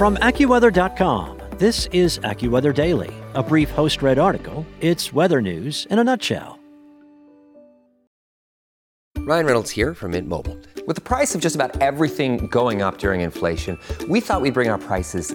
From AccuWeather.com, this is AccuWeather Daily, a brief host read article. It's weather news in a nutshell. Ryan Reynolds here from Mint Mobile. With the price of just about everything going up during inflation, we thought we'd bring our prices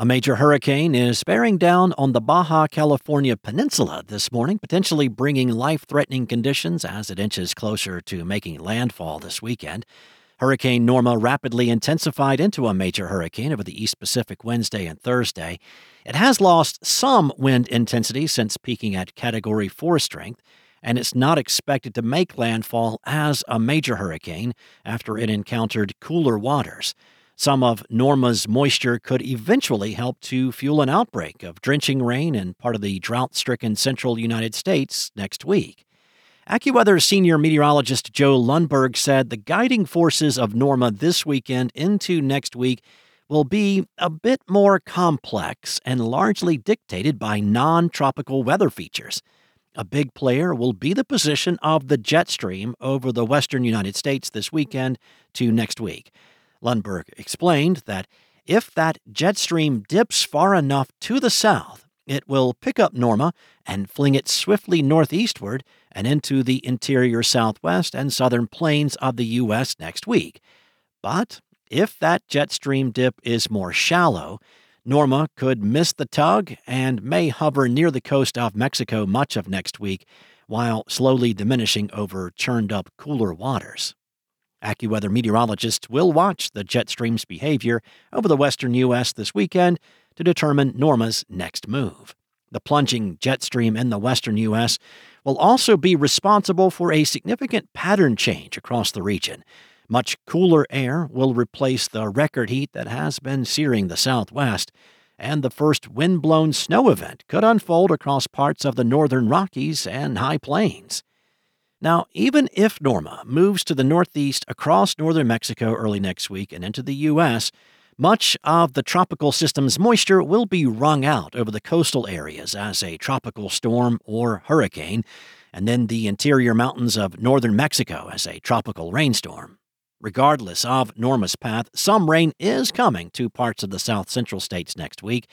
A major hurricane is bearing down on the Baja California peninsula this morning, potentially bringing life threatening conditions as it inches closer to making landfall this weekend. Hurricane Norma rapidly intensified into a major hurricane over the East Pacific Wednesday and Thursday. It has lost some wind intensity since peaking at Category 4 strength, and it's not expected to make landfall as a major hurricane after it encountered cooler waters. Some of Norma's moisture could eventually help to fuel an outbreak of drenching rain in part of the drought stricken central United States next week. AccuWeather senior meteorologist Joe Lundberg said the guiding forces of Norma this weekend into next week will be a bit more complex and largely dictated by non tropical weather features. A big player will be the position of the jet stream over the western United States this weekend to next week. Lundberg explained that if that jet stream dips far enough to the south, it will pick up Norma and fling it swiftly northeastward and into the interior southwest and southern plains of the U.S. next week. But if that jet stream dip is more shallow, Norma could miss the tug and may hover near the coast of Mexico much of next week, while slowly diminishing over churned up cooler waters. AccuWeather meteorologists will watch the jet stream's behavior over the western U.S. this weekend to determine Norma's next move. The plunging jet stream in the western U.S. will also be responsible for a significant pattern change across the region. Much cooler air will replace the record heat that has been searing the southwest, and the first wind-blown snow event could unfold across parts of the northern Rockies and High Plains. Now, even if Norma moves to the northeast across northern Mexico early next week and into the U.S., much of the tropical system's moisture will be wrung out over the coastal areas as a tropical storm or hurricane, and then the interior mountains of northern Mexico as a tropical rainstorm. Regardless of Norma's path, some rain is coming to parts of the south central states next week.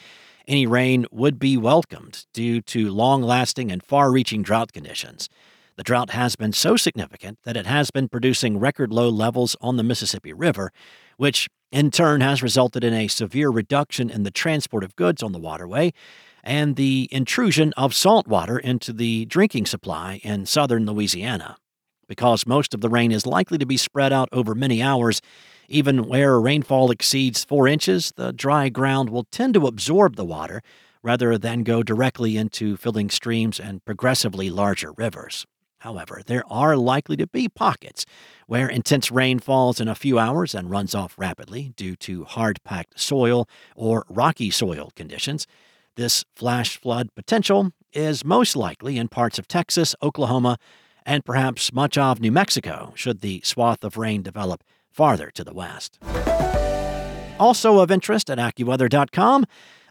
Any rain would be welcomed due to long lasting and far reaching drought conditions. The drought has been so significant that it has been producing record low levels on the Mississippi River, which in turn has resulted in a severe reduction in the transport of goods on the waterway and the intrusion of salt water into the drinking supply in southern Louisiana. Because most of the rain is likely to be spread out over many hours, even where rainfall exceeds four inches, the dry ground will tend to absorb the water rather than go directly into filling streams and progressively larger rivers. However, there are likely to be pockets where intense rain falls in a few hours and runs off rapidly due to hard packed soil or rocky soil conditions. This flash flood potential is most likely in parts of Texas, Oklahoma, and perhaps much of New Mexico, should the swath of rain develop farther to the west. Also of interest at AccuWeather.com,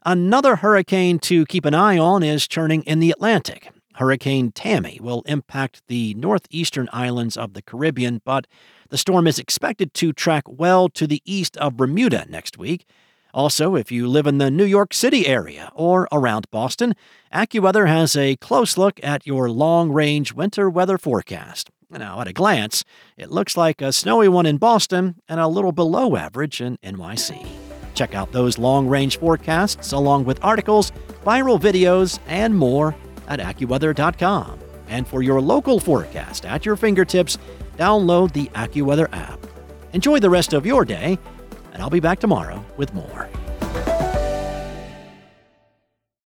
another hurricane to keep an eye on is churning in the Atlantic. Hurricane Tammy will impact the northeastern islands of the Caribbean, but the storm is expected to track well to the east of Bermuda next week. Also, if you live in the New York City area or around Boston, AccuWeather has a close look at your long range winter weather forecast. Now, at a glance, it looks like a snowy one in Boston and a little below average in NYC. Check out those long range forecasts along with articles, viral videos, and more at AccuWeather.com. And for your local forecast at your fingertips, download the AccuWeather app. Enjoy the rest of your day, and I'll be back tomorrow with more.